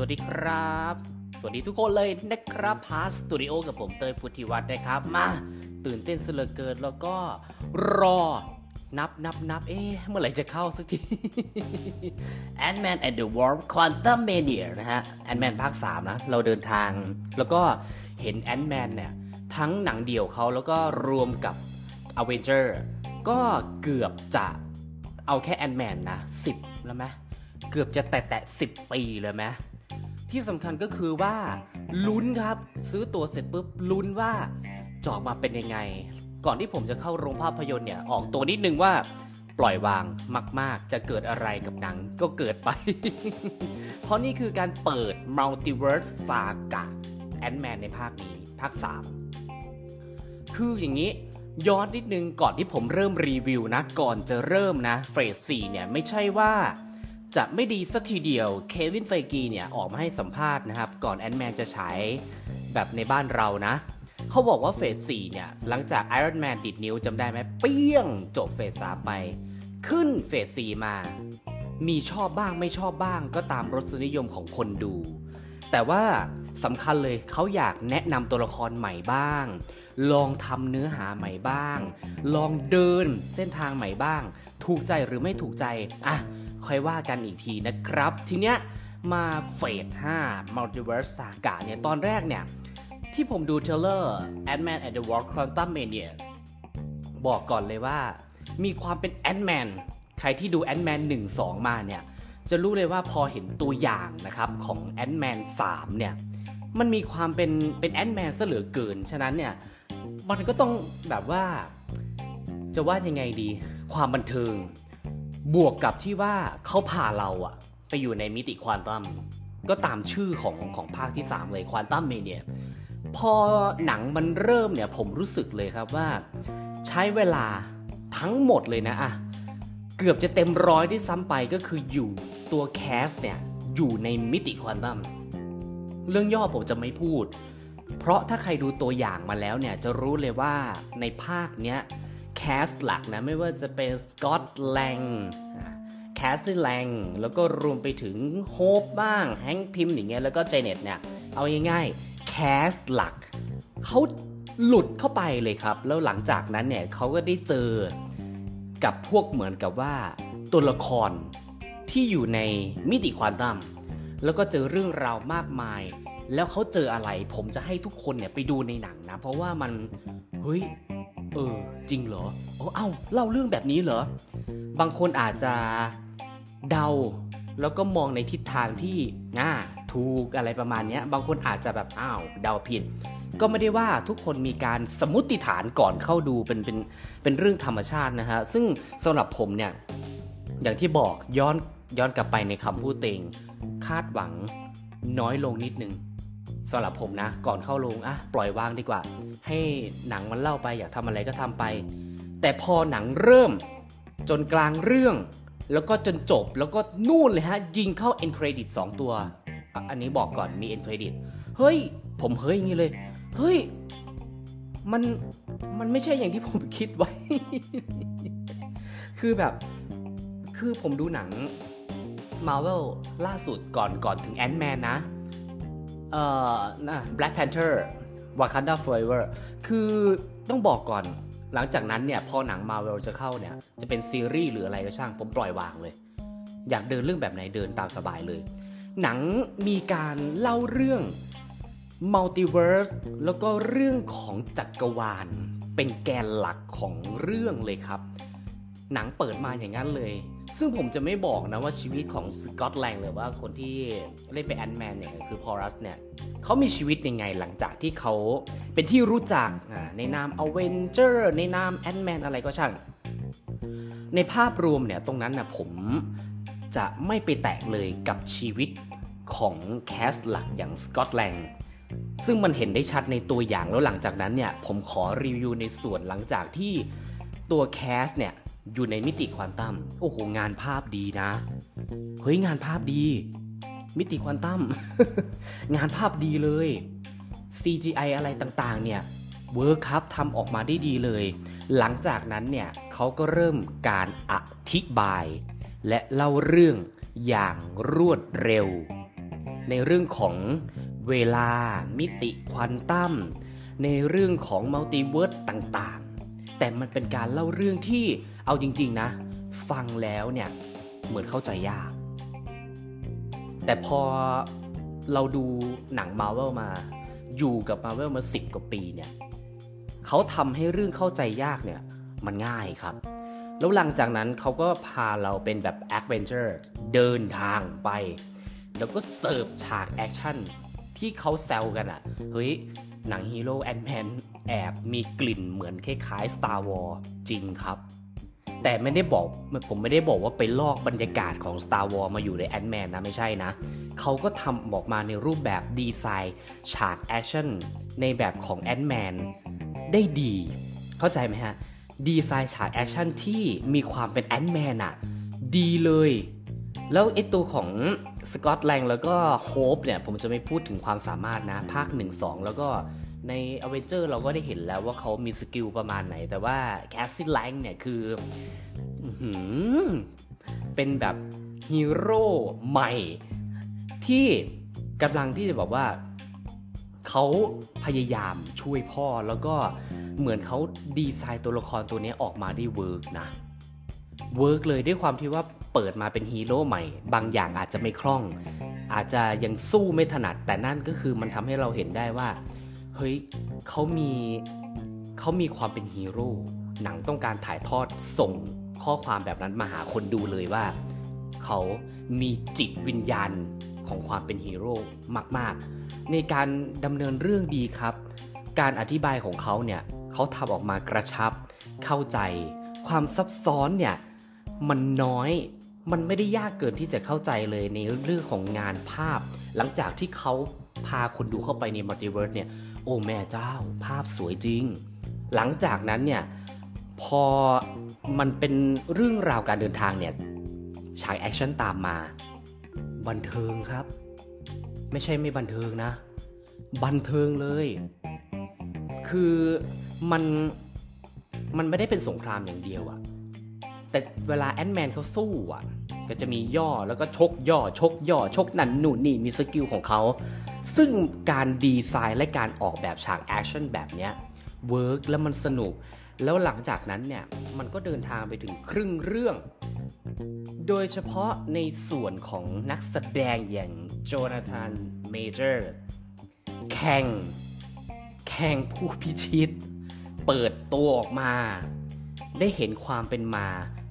สวัสดีครับ สวัสดีทุกคนเลยนะครับพาร์สตูดิโอกับผมเตยพุทธิวัฒน์นะครับ มาตื่นเต้นเสียเหลือเกินแล้วก็รอนับนับนับเอ๊ะเมื่อไหร่จะเข้าสักที Ant-Man and the Wasp Quantumania นะฮะ Ant-Man ภาค 3 นะ เราเดินทาง แล้วก็เห็น Ant-Man เนี่ย ทั้งหนังเดี่ยวเขาแล้วก็รวมกับ Avenger ก็เกือบจะเอาแค่ Ant-Man นะ 10 แล้วไหมเกือบจะแตะแตะ10 ปีเลยไหม ที่สำคัญก็คือว่าลุ้นครับซื้อตั๋วเสร็จปุ๊บลุ้นว่าจะออกมาเป็นยังไง ก่อนที่ผมจะเข้าโรงภาพยนตร์เนี่ยออกตัวนิดนึงว่าปล่อยวางมาก ๆ จะเกิดอะไรกับหนังก็เกิดไป เพราะนี่คือการเปิด Multiverse Saga Ant-Man ในภาคนี้ ภาค 3 คืออย่างนี้ย้อนนิดนึงก่อนที่ผมเริ่มรีวิวนะ ก่อนจะเริ่มนะ phase 4เนี่ย ไม่ใช่ว่า จะไม่ดีสักทีเดียว Kevin Feige เนี่ยออกมาให้สัมภาษณ์นะครับ ก่อน Ant-Man จะฉายแบบในบ้านเรานะ เขาบอกว่า phase 4 เนี่ย หลังจาก Iron Man ดีดนิ้วจำได้ไหมเปี้ยง จบ phase 3 ไป ขึ้น phase 4 มา มีชอบบ้างไม่ชอบบ้างก็ตามรสนิยมของคนดู แต่ว่าสำคัญเลยเขาอยากแนะนำตัวละครใหม่บ้าง ลองทำเนื้อหาใหม่บ้าง ลองเดินเส้นทางใหม่บ้าง ถูกใจหรือไม่ถูกใจ อะ ค่อยว่ากันอีกทีนะครับ ทีเนี้ยมาเฟส5 Multiverse Saga เนี่ยตอนแรกเนี่ย ที่ผมดูเทรลเลอร์ Ant-Man and the Wasp Quantum Mania บอกก่อนเลยว่า มีความเป็น Ant-Man ใครที่ดู Ant-Man 1 2 มาเนี่ย จะรู้เลยว่าพอเห็นตัวอย่างนะครับของ Ant-Man 3 เนี่ย มันมีความเป็นเป็น Ant-Man ซะเหลือเกิน ฉะนั้นเนี่ย มันก็ต้องแบบว่าจะว่ายังไงดี ความบันเทิง บวกกับที่ว่าเขาพาเราอะไปอยู่ในมิติควอนตัมก็ตามชื่อของของภาคที่ 3 เลยควอนตัมเมเนียพอหนังมันเริ่มเนี่ยผมรู้สึกเลยครับว่า ใช้เวลาทั้งหมดเลยนะอะเกือบจะเต็มร้อยที่ซ้ำไปก็คืออยู่ตัว cast เนี่ยอยู่ในมิติควอนตัมเรื่องย่อผมจะไม่พูด เพราะถ้าใครดูตัวอย่างมาแล้วเนี่ยจะรู้เลยว่าในภาคเนี้ย cast หลักนะไม่ว่าจะเป็น Scott Lang Cassie Lang แล้วก็รวมไปถึง Hope บ้าง Hank Pym อย่างเงี้ยแล้วก็ Janet เนี่ยเอาง่ายๆ cast หลักเขาหลุดเข้าไปเลยครับ แล้วหลังจากนั้นเนี่ยเขาก็ได้เจอกับพวกเหมือนกับว่าตัวละครที่อยู่ในมิติควอนตัมแล้วก็เจอเรื่องราวมากมาย แล้วเขาเจออะไร ผมจะให้ทุกคนเนี่ยไปดูในหนังนะ เพราะว่ามันเฮ้ย เออ จริงเหรอโอ้เอ้าเล่าเรื่องแบบนี้เหรอ บางคนอาจจะเดา แล้วก็มองในทิศทางที่ง่าถูกอะไรประมาณเนี้ยบางคนอาจจะแบบอ้าวเดาผิด ก็ไม่ได้ว่าทุกคนมีการสมมติฐานก่อนเข้าดูเป็นเป็นเป็นเรื่องธรรมชาตินะฮะซึ่งสำหรับผมเนี่ยอย่างที่บอกย้อนย้อนกลับไปในคำพูดเต็งคาดหวังน้อยลงนิดนึง สำหรับผมนะ ก่อนเข้าโรงอะปล่อยวางดีกว่า ให้หนังมันเล่าไปอยากทำอะไรก็ทำไป แต่พอหนังเริ่ม จนกลางเรื่อง แล้วก็จนจบแล้วก็นู่นเลยฮะ ยิงเข้า end credit 2 ตัวอ,อันนี้บอกก่อนมี end credit เฮ้ย ผมเฮ้ยอย่างนี้เลย เฮ้ย มันมันไม่ใช่อย่างที่ผมคิดไว้ คือแบบ คือผมดูหนัง Marvel ล่าสุดก่อนก่อนถึง Ant-Man นะ เอ่อนะ Black Panther Wakanda Forever คือต้องบอกก่อนหลังจากนั้นเนี่ยพอหนัง Marvel จะเข้าเนี่ย จะเป็นซีรีส์หรืออะไรก็ช่างผมปล่อยวางเลย อยากเดินเรื่องแบบไหนเดินตามสบายเลย หนังมีการเล่าเรื่อง Multiverse แล้วก็เรื่องของจักรวาล เป็นแกนหลักของเรื่องเลยครับ หนังเปิดมาอย่างนั้นเลย ซึ่งผมจะไม่บอกนะว่าชีวิตของ Scott Lang หรือว่าคนที่เล่นเป็น Ant-Man เนี่ยคือ Paul Rudd เนี่ยเขามีชีวิตยังไงหลังจากที่เขาเป็นที่รู้จักในนาม Avenger ในนาม Ant-Man อะไรก็ช่าง ในภาพรวมเนี่ยตรงนั้นนะผมจะไม่ไปแตะเลยกับชีวิตของ cast หลักอย่าง Scott Lang ซึ่งมันเห็นได้ชัดในตัวอย่างแล้วหลังจากนั้นเนี่ยผมขอรีวิวในส่วนหลังจากที่ตัว cast เนี่ย อยู่ในมิติควอนตัมโอ้โหงานภาพดีนะเฮ้ยงานภาพดี มิติควอนตัมงานภาพดีเลย CGI อะไรต่างๆ เนี่ยwork ครับทำออกมาได้ดีเลย หลังจากนั้นเนี่ยเขาก็เริ่มการอธิบาย และเล่าเรื่องอย่างรวดเร็ว ในเรื่องของเวลามิติควอนตัมในเรื่องของ multiverse ต่างๆ แต่มันเป็นการเล่าเรื่องที่ เอาจริง ๆนะ ฟังแล้วเนี่ยเหมือนเข้าใจยาก แต่พอเราดูหนังมาเวลมาอยู่กับมาเวลมาสิบกว่าปีเนี่ยเขาทำให้เรื่องเข้าใจยากเนี่ยมันง่ายครับ แล้วหลังจากนั้นเขาก็พาเราเป็นแบบ adventure เดินทางไป แล้วก็เสิร์ฟฉากแอคชั่นที่เขาแซวกันอะ่ะ เฮ้ย หนังฮีโร่ Ant-Man แอบมีกลิ่นเหมือนคล้ายๆ Star Wars จริงครับ แต่ไม่ได้บอกผมไม่ได้บอกว่าไปลอกบรรยากาศของ Star Wars มาอยู่ใน Ant-Man นะไม่ใช่นะ เขาก็ทำออกมาในรูปแบบดีไซน์ ฉากแอคชั่นในแบบของ Ant-Man ได้ดี เข้าใจไหมฮะ ดีไซน์ฉากแอคชั่นที่มีความเป็น Ant-Man อะดีเลย แล้วไอตัวของ Scott Lang แล้วก็ Hope เนี่ย ผมจะไม่พูดถึงความสามารถนะ ภาค 1 2 แล้วก็ ใน Avenger เราก็ได้เห็นแล้วว่าเขามี skill ประมาณไหน แต่ว่า Cassie Lang เนี่ยคืออเป็นแบบฮีโร่ใหม่ ที่กำลังที่จะบอกว่าเขาพยายามช่วยพ่อแล้วก็เหมือนเขาดีไซน์ตัวละครตัวนี้ออกมาได้ work นะ work เลยด้วยความที่ว่าเปิดมาเป็นฮีโร่ใหม่ บางอย่างอาจจะไม่คล่อง อาจจะยังสู้ไม่ถนัดแต่นั่นก็คือมันทำให้เราเห็นได้ว่า เฮ้ยเขามีเขามีความเป็นฮีโร่หนังต้องการถ่ายทอดส่งข้อความแบบนั้นมาหาคนดูเลยว่า เขามีจิตวิญญาณของความเป็นฮีโร่มาก ๆ ในการดำเนินเรื่องดีครับ การอธิบายของเขาเนี่ยเขาทำออกมากระชับ เข้าใจ ความซับซ้อนเนี่ยมันน้อยมันไม่ได้ยากเกินที่จะเข้าใจเลยในเรื่องของงานภาพ หลังจากที่เขา พาคนดูเข้าไปใน multiverse เนี่ย โอ้แม่เจ้า ภาพสวยจริง หลังจากนั้นเนี่ย พอมันเป็นเรื่องราวการเดินทางเนี่ย ฉากแอคชั่นตามมา บันเทิงครับ ไม่ใช่ไม่บันเทิงนะ บันเทิงเลย คือมันมันไม่ได้เป็นสงครามอย่างเดียวอะแต่เวลา Ant-Man เขาสู้อะ ก็จะมีย่อแล้วก็ชกย่อชกย่อชกนั่นนู่นนี่มี skill ของเขา ซึ่งการดีไซน์และการออกแบบฉากแอคชั่นแบบเนี้ย work แล้วมันสนุก แล้วหลังจากนั้นเนี่ยมันก็เดินทางไปถึงครึ่งเรื่อง โดยเฉพาะในส่วนของนักแสดงอย่าง Jonathan Majors Kang Kang ผู้พิชิต เปิดตัวออกมา ได้เห็นความเป็นมา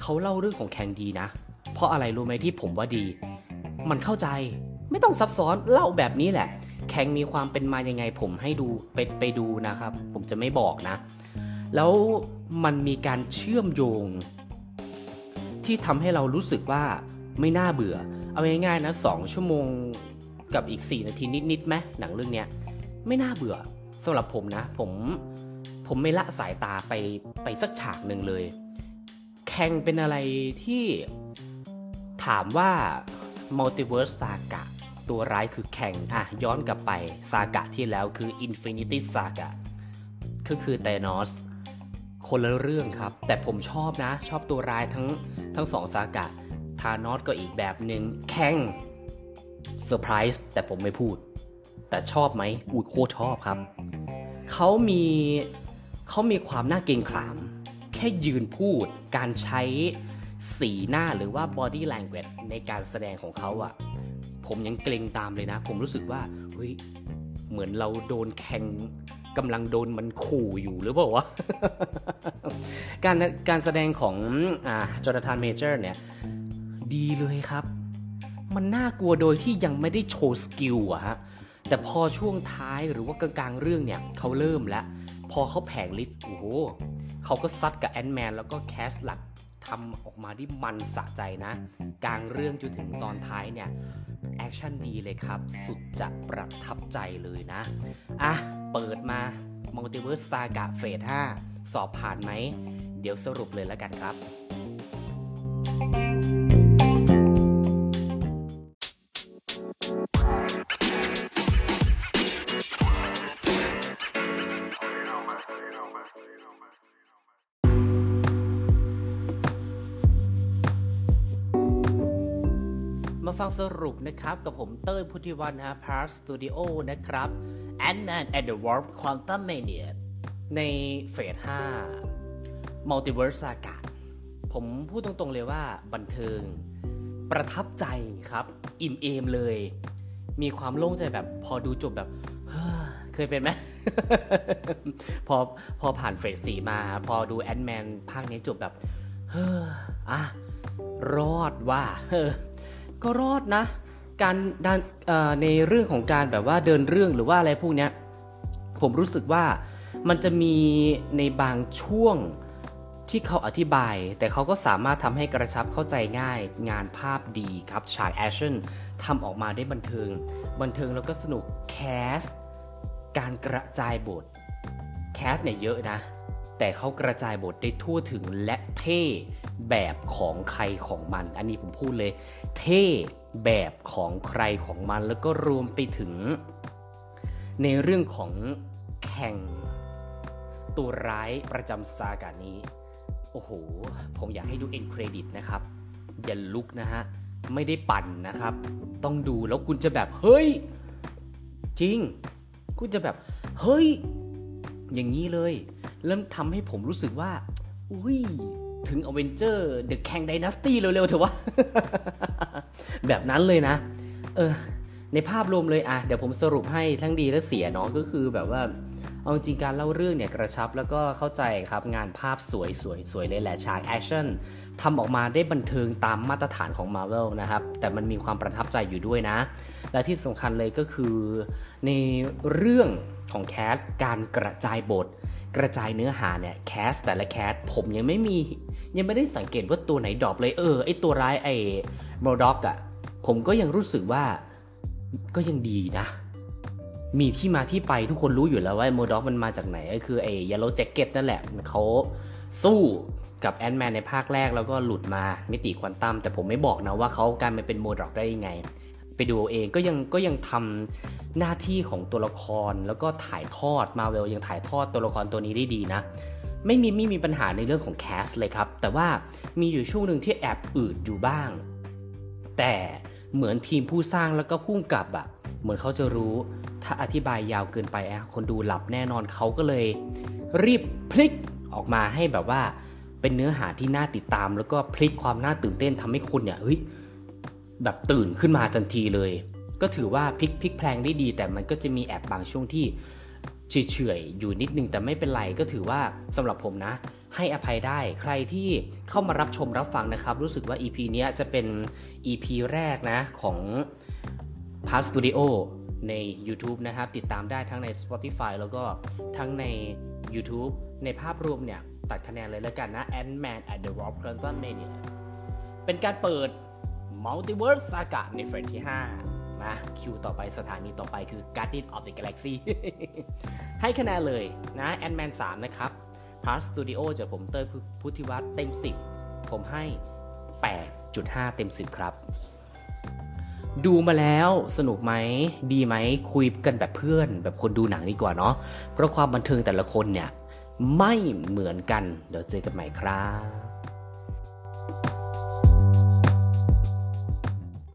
เขาเล่าเรื่องของแข่งดีนะ เพราะอะไรรู้ไหมที่ผมว่าดี มันเข้าใจไม่ต้องซับซ้อนเล่าแบบนี้แหละ แข่งมีความเป็นมายังไง ผมให้ดูไปไปดูนะครับ ผมจะไม่บอกนะ แล้วมันมีการเชื่อมโยง ที่ทำให้เรารู้สึกว่าไม่น่าเบื่อ เอาง่ายๆนะสองชั่วโมงกับอีก 4 นาทีนิดๆไหมหนังเรื่องเนี้ยไม่น่าเบื่อสำหรับผมนะ ผมผมไม่ละสายตาไปไปสักฉากหนึ่งเลย แข่งเป็นอะไรที่ ถามว่า Multiverse Saga ตัวร้ายคือแข่งอะย้อนกลับไปซากะที่แล้วคือ Infinity Saga ก็คือเตนอสคนละเรื่องครับ แต่ผมชอบนะ ชอบตัวร้ายทั้งทั้งสองซากะทานอสก็อีกแบบหนึ่งแข่งเซอร์ไพรส์แต่ผมไม่พูด แต่ชอบไหมอุ้ยโคตรชอบครับ เขามีเขามีความน่าเกรงขาม แค่ยืนพูดการใช้ สีหน้าหรือว่า body language ในการแสดงของเขาอะผมยังเกรงตามเลยนะ ผมรู้สึกว่าเฮ้ยเหมือนเราโดนแข่งกำลังโดนมันขู่อยู่หรือเปล่าวะ การการแสดงของอ่าJonathan Majors เนี่ย ดีเลยครับ มันน่ากลัวโดยที่ยังไม่ได้โชว์ skill อะฮะแต่พอช่วงท้ายหรือว่ากลางๆเรื่องเนี่ยเขาเริ่มแล้ว พอเขาแผลงฤทธิ์โอ้โหเขาก็ซัดกับ Ant-Man แล้วก็ cast หลัก ทำออกมาที่มันสะใจนะ กลางเรื่องจนถึงตอนท้ายเนี่ยแอคชั่นดีเลยครับ สุดจะประทับใจเลยนะ อะ เปิดมา Multiverse Saga phase 5สอบผ่านไหม เดี๋ยวสรุปเลยแล้วกันครับ มาฟังสรุปนะครับ กับผมเต้ยพุทธิวันฮะ Part Studio นะครับ Ant-Man and the Warp Quantum Mania ในเฟส 5 Multiverse Saga ผมพูดตรงๆเลยว่าบันเทิง ประทับใจครับ อิ่มเอมเลย มีความโล่งใจแบบพอดูจบแบบเคยเป็นไหมพอพอผ่านเฟสสี่มา พอดูแอนด์แมนภาคนี้จบแบบ เฮ้ออะ รอดว่า ก็รอดนะ การด้านในเรื่องของการแบบว่าเดินเรื่องหรือว่าอะไรพวกเนี้ยผมรู้สึกว่ามันจะมีในบางช่วงที่เขาอธิบาย แต่เขาก็สามารถทำให้กระชับเข้าใจง่าย งานภาพดีครับฉากแอคชั่นทำออกมาได้บันเทิง บันเทิงแล้วก็สนุก cast การกระจายบท cast เนี่ยเยอะนะ แต่เขากระจายบทได้ทั่วถึงและเท่ แบบของใครของมัน อันนี้ผมพูดเลย เท่แบบของใครของมัน แล้วก็รวมไปถึง ในเรื่องของแข่งตัวร้ายประจำซากานี้ โอ้โห ผมอยากให้ดูเอ็นเครดิตนะครับ อย่าลุกนะฮะ ไม่ได้ปั่นนะครับ ต้องดูแล้วคุณจะแบบ เฮ้ย จริง คุณจะแบบ เฮ้ย อย่างนี้เลย เริ่มทำให้ผมรู้สึกว่า อุ้ย ถึง Avengers The Kang Dynasty เร็วๆเถอะวะแบบนั้นเลยนะ เออ ในภาพรวมเลยอะ เดี๋ยวผมสรุปให้ทั้งดีและเสียเนาะก็คือแบบว่าเอาจริงการเล่าเรื่องเนี่ยกระชับแล้วก็เข้าใจครับงานภาพสวยสวยสวยเลยแหละฉากแอคชั่นทำออกมาได้บันเทิงตามมาตรฐานของ Marvel นะครับ แต่มันมีความประทับใจอยู่ด้วยนะ และที่สำคัญเลยก็คือในเรื่องของ cast การกระจายบท กระจายเนื้อหาเนี่ย cast แต่ละ cast ผมยังไม่มี ยังไม่ได้สังเกตว่าตัวไหน drop เลยเออไอตัวร้ายไอ MODOK อะผมก็ยังรู้สึกว่าก็ยังดีนะ มีที่มาที่ไปทุกคนรู้อยู่แล้วว่า MODOK มันมาจากไหนก็คือไอ้ย e ลโลแจ็คเก็ตนั่นแหละเขาสู้กับแอน m ์แมนในภาคแรกแล้วก็หลุดมามิติควอนตัมแต่ผมไม่บอกนะว่าเขาการมาเป็น MODOK ได้ยังไง ดูเองก็ยังก็ยังทำหน้าที่ของตัวละครแล้วก็ถ่ายทอดมาเวลยังถ่ายทอดตัวละครตัวนี้ได้ดีนะ ไม่มีไม่มีปัญหาในเรื่องของแคสเลยครับ แต่ว่ามีอยู่ช่วงหนึ่งที่แอบอืดอยู่บ้าง แต่เหมือนทีมผู้สร้างแล้วก็พุ่งกับอะเหมือนเขาจะรู้ถ้าอธิบายยาวเกินไปอะคนดูหลับแน่นอนเขาก็เลย รีบพลิกออกมาให้แบบว่าเป็นเนื้อหาที่น่าติดตาม แล้วก็พลิกความน่าตื่นเต้นทำให้คุณเนี่ยเฮ้ย แบบตื่นขึ้นมาทันทีเลย ก็ถือว่าพลิกพลิกแพลงได้ดี แต่มันก็จะมีแอบบางช่วงที่เฉยๆอยู่นิดนึงแต่ไม่เป็นไรก็ถือว่าสำหรับผมนะ ให้อภัยได้ใครที่เข้ามารับชมรับฟังนะครับ รู้สึกว่า EP เนี้ยจะเป็น EP แรกนะของ p a s Studio ใน YouTube นะครับ ติดตามได้ทั้งใน Spotify แล้วก็ทั้งใน YouTube ในภาพรวมเนี่ย ตัดคะแนนเลยแล้วกันนะ Ant-Man and the Warp Quantum Mania เป็นการเปิด Multiverse Saga ในเฟสที่ 5 มาคิวต่อไปสถานีต่อไปคือ Guardian of the Galaxy ให้คะแนนเลยนะ Ant-Man 3 นะครับ p a s Studio จากผมเต้ยพุทธิวัฒน์เต็ม 10 ผมให้ 8.5 เต็ม 10 ครับ ดูมาแล้วสนุกไหมดีไหมคุยกันแบบเพื่อน แบบคนดูหนังดีกว่าเนาะเพราะความบันเทิงแต่ละคนเนี่ย ไม่เหมือนกันเดี๋ยวเจอกันใหม่ครับ